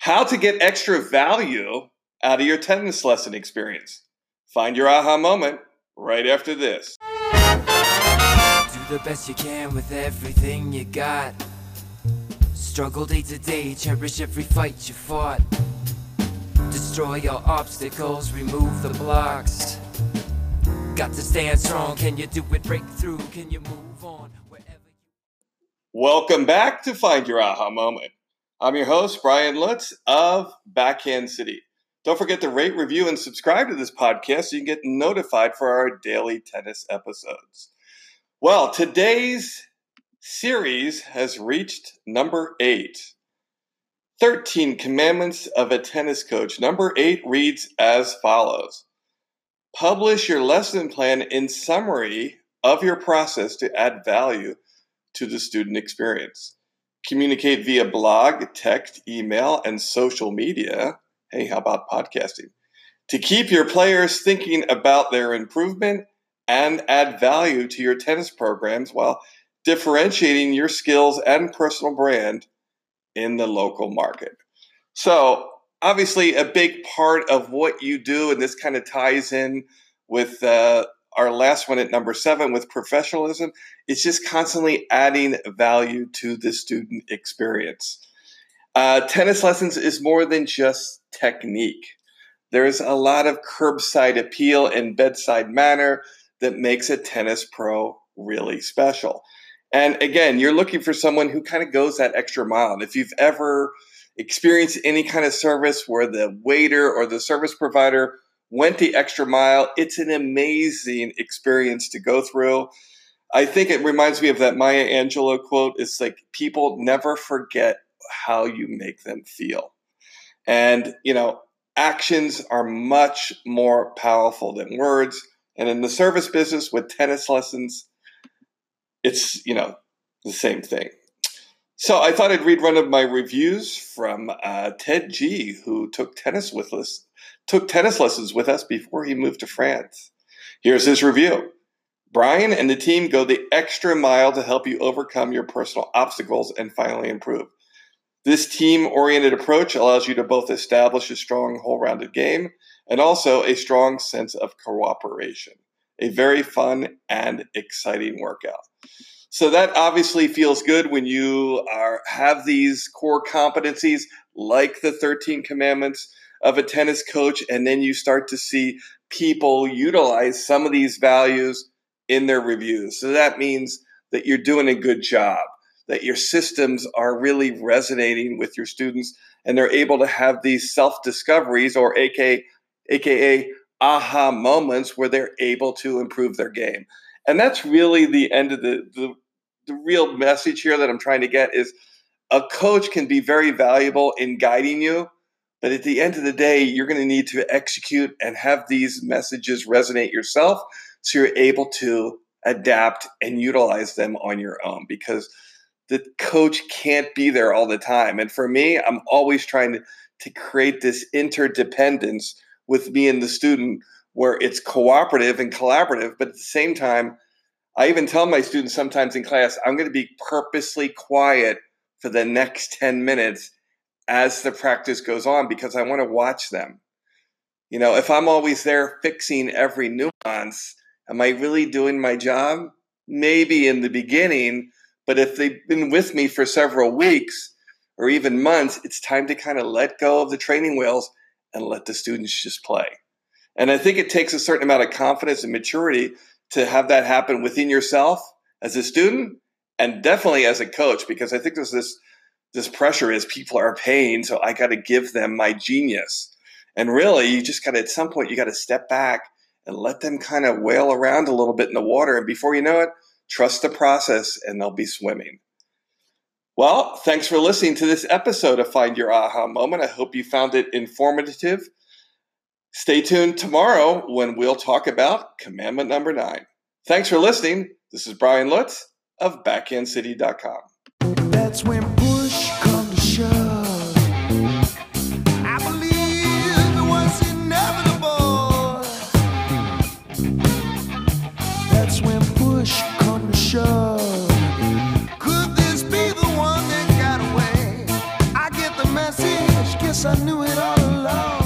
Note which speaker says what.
Speaker 1: How to get extra value out of your tennis lesson experience. Find your aha moment right after this.
Speaker 2: Do the best you can with everything you got. Struggle day to day, cherish every fight you fought. Destroy your obstacles, remove the blocks. Got to stand strong. Can you do it? Break through. Can you move on wherever you
Speaker 1: Welcome back to Find Your Aha Moment. I'm your host, Brian Lutz of Backhand City. Don't forget to rate, review, and subscribe to this podcast so you can get notified for our daily tennis episodes. Well, today's series has reached number eight 13 Commandments of a Tennis Coach. Number eight reads as follows Publish your lesson plan in summary of your process to add value to the student experience. Communicate via blog, text, email, and social media. Hey, how about podcasting? To keep your players thinking about their improvement and add value to your tennis programs while differentiating your skills and personal brand in the local market. So, obviously, a big part of what you do, and this kind of ties in with uh, our last one at number seven with professionalism, is just constantly adding value to the student experience. Uh, tennis lessons is more than just technique. There's a lot of curbside appeal and bedside manner that makes a tennis pro really special. And again, you're looking for someone who kind of goes that extra mile. And if you've ever experienced any kind of service where the waiter or the service provider went the extra mile, it's an amazing experience to go through. I think it reminds me of that Maya Angelou quote. It's like people never forget how you make them feel. And, you know, actions are much more powerful than words. And in the service business with tennis lessons, it's, you know, the same thing. So I thought I'd read one of my reviews from uh, Ted G, who took tennis with us, took tennis lessons with us before he moved to France. Here's his review. Brian and the team go the extra mile to help you overcome your personal obstacles and finally improve. This team oriented approach allows you to both establish a strong whole rounded game and also a strong sense of cooperation. A very fun and exciting workout. So that obviously feels good when you are have these core competencies like the 13 commandments of a tennis coach and then you start to see people utilize some of these values in their reviews. So that means that you're doing a good job, that your systems are really resonating with your students and they're able to have these self-discoveries or aka aka aha moments where they're able to improve their game. And that's really the end of the, the the real message here that I'm trying to get is a coach can be very valuable in guiding you, but at the end of the day, you're going to need to execute and have these messages resonate yourself so you're able to adapt and utilize them on your own because the coach can't be there all the time. And for me, I'm always trying to, to create this interdependence with me and the student where it's cooperative and collaborative, but at the same time, I even tell my students sometimes in class, I'm going to be purposely quiet for the next 10 minutes as the practice goes on because I want to watch them. You know, if I'm always there fixing every nuance, am I really doing my job? Maybe in the beginning, but if they've been with me for several weeks or even months, it's time to kind of let go of the training wheels and let the students just play. And I think it takes a certain amount of confidence and maturity to have that happen within yourself as a student and definitely as a coach because I think there's this this pressure is people are paying so I got to give them my genius. And really you just got to at some point you got to step back and let them kind of wail around a little bit in the water and before you know it trust the process and they'll be swimming. Well, thanks for listening to this episode of Find Your Aha Moment. I hope you found it informative Stay tuned tomorrow when we'll talk about commandment number nine. Thanks for listening. This is Brian Lutz of BackhandCity.com.
Speaker 3: That's when That's when push come to shove. Could this be the one that got away? I get the message. Guess I knew it all along.